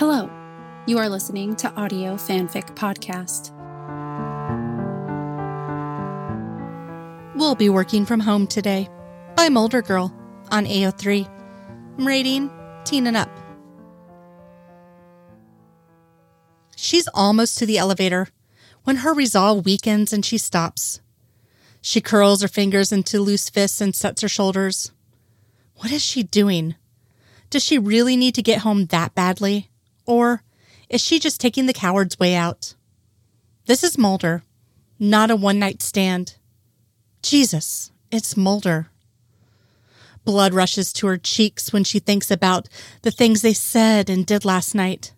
Hello, you are listening to Audio Fanfic Podcast. We'll be working from home today by Mulder Girl on AO3. Rating Teen and Up. She's almost to the elevator when her resolve weakens and she stops. She curls her fingers into loose fists and sets her shoulders. What is she doing? Does she really need to get home that badly? Or is she just taking the coward's way out? This is Mulder, not a one night stand. Jesus, it's Mulder. Blood rushes to her cheeks when she thinks about the things they said and did last night.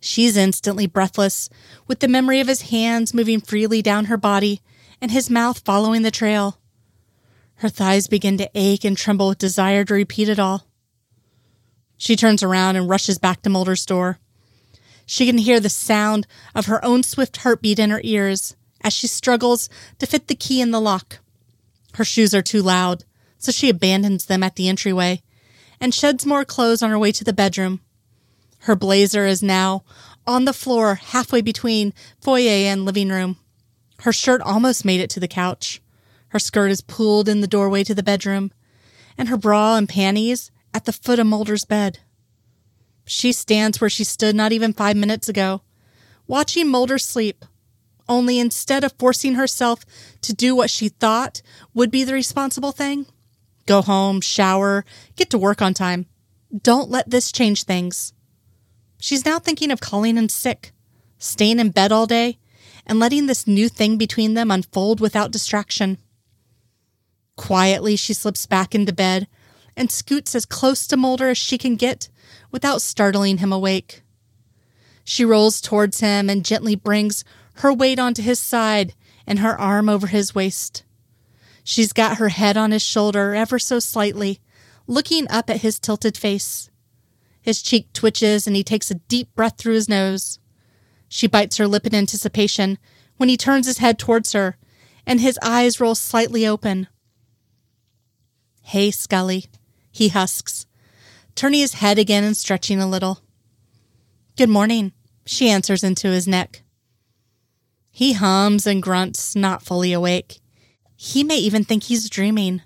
She's instantly breathless, with the memory of his hands moving freely down her body and his mouth following the trail. Her thighs begin to ache and tremble with desire to repeat it all. She turns around and rushes back to Mulder's door. She can hear the sound of her own swift heartbeat in her ears as she struggles to fit the key in the lock. Her shoes are too loud, so she abandons them at the entryway and sheds more clothes on her way to the bedroom. Her blazer is now on the floor halfway between foyer and living room. Her shirt almost made it to the couch. Her skirt is pulled in the doorway to the bedroom, and her bra and panties at the foot of Mulder's bed. She stands where she stood not even five minutes ago, watching Mulder sleep, only instead of forcing herself to do what she thought would be the responsible thing, go home, shower, get to work on time. Don't let this change things. She's now thinking of calling in sick, staying in bed all day, and letting this new thing between them unfold without distraction. Quietly, she slips back into bed and scoots as close to Mulder as she can get without startling him awake. She rolls towards him and gently brings her weight onto his side and her arm over his waist. She's got her head on his shoulder ever so slightly, looking up at his tilted face. His cheek twitches and he takes a deep breath through his nose. She bites her lip in anticipation when he turns his head towards her and his eyes roll slightly open. Hey, Scully, he husks, turning his head again and stretching a little. Good morning, she answers into his neck. He hums and grunts, not fully awake. He may even think he's dreaming.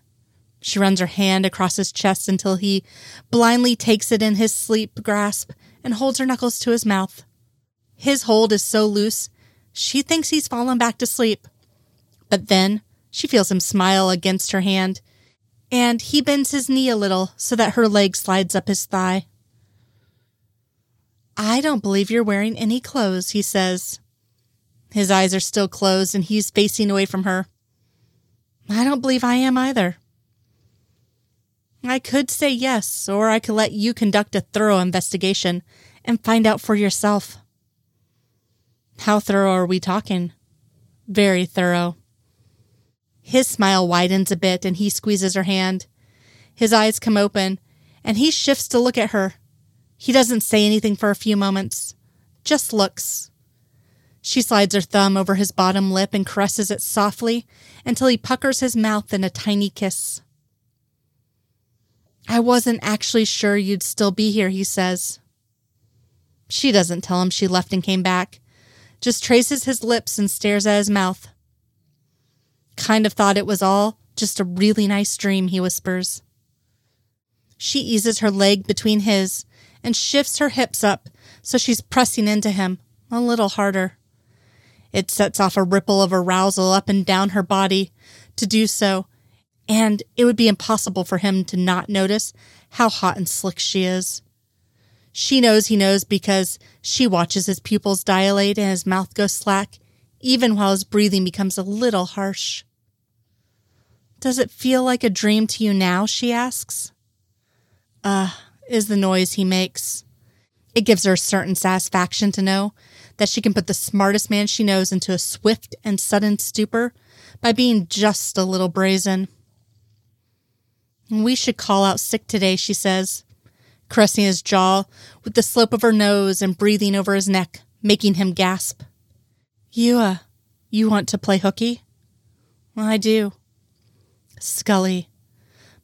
She runs her hand across his chest until he blindly takes it in his sleep grasp and holds her knuckles to his mouth. His hold is so loose, she thinks he's fallen back to sleep. But then she feels him smile against her hand and he bends his knee a little so that her leg slides up his thigh. I don't believe you're wearing any clothes, he says. His eyes are still closed and he's facing away from her. I don't believe I am either. I could say yes, or I could let you conduct a thorough investigation and find out for yourself. How thorough are we talking? Very thorough. His smile widens a bit and he squeezes her hand. His eyes come open and he shifts to look at her. He doesn't say anything for a few moments, just looks. She slides her thumb over his bottom lip and caresses it softly until he puckers his mouth in a tiny kiss. I wasn't actually sure you'd still be here, he says. She doesn't tell him she left and came back, just traces his lips and stares at his mouth. Kind of thought it was all just a really nice dream, he whispers. She eases her leg between his and shifts her hips up so she's pressing into him a little harder. It sets off a ripple of arousal up and down her body to do so, and it would be impossible for him to not notice how hot and slick she is. She knows he knows because she watches his pupils dilate and his mouth go slack, even while his breathing becomes a little harsh. Does it feel like a dream to you now? she asks. Uh, is the noise he makes. It gives her a certain satisfaction to know that she can put the smartest man she knows into a swift and sudden stupor by being just a little brazen. We should call out sick today, she says, caressing his jaw with the slope of her nose and breathing over his neck, making him gasp. You, uh, you want to play hooky? I do. Scully.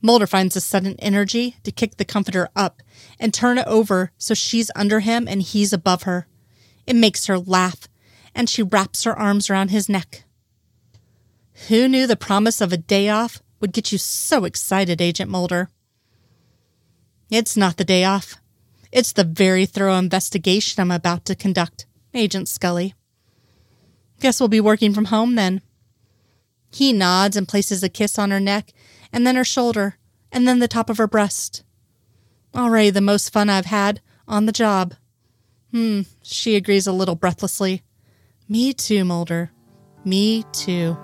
Mulder finds a sudden energy to kick the comforter up and turn it over so she's under him and he's above her. It makes her laugh, and she wraps her arms around his neck. Who knew the promise of a day off would get you so excited, Agent Mulder? It's not the day off. It's the very thorough investigation I'm about to conduct, Agent Scully. Guess we'll be working from home then. He nods and places a kiss on her neck, and then her shoulder, and then the top of her breast. Already the most fun I've had on the job. Hmm, she agrees a little breathlessly. Me too, Mulder. Me too.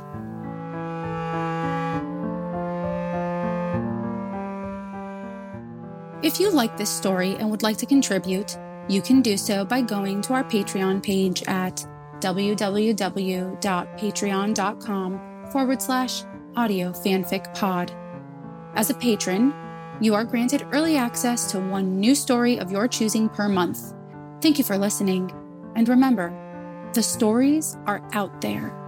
If you like this story and would like to contribute, you can do so by going to our Patreon page at www.patreon.com forward slash audio fanfic pod. As a patron, you are granted early access to one new story of your choosing per month. Thank you for listening. And remember, the stories are out there.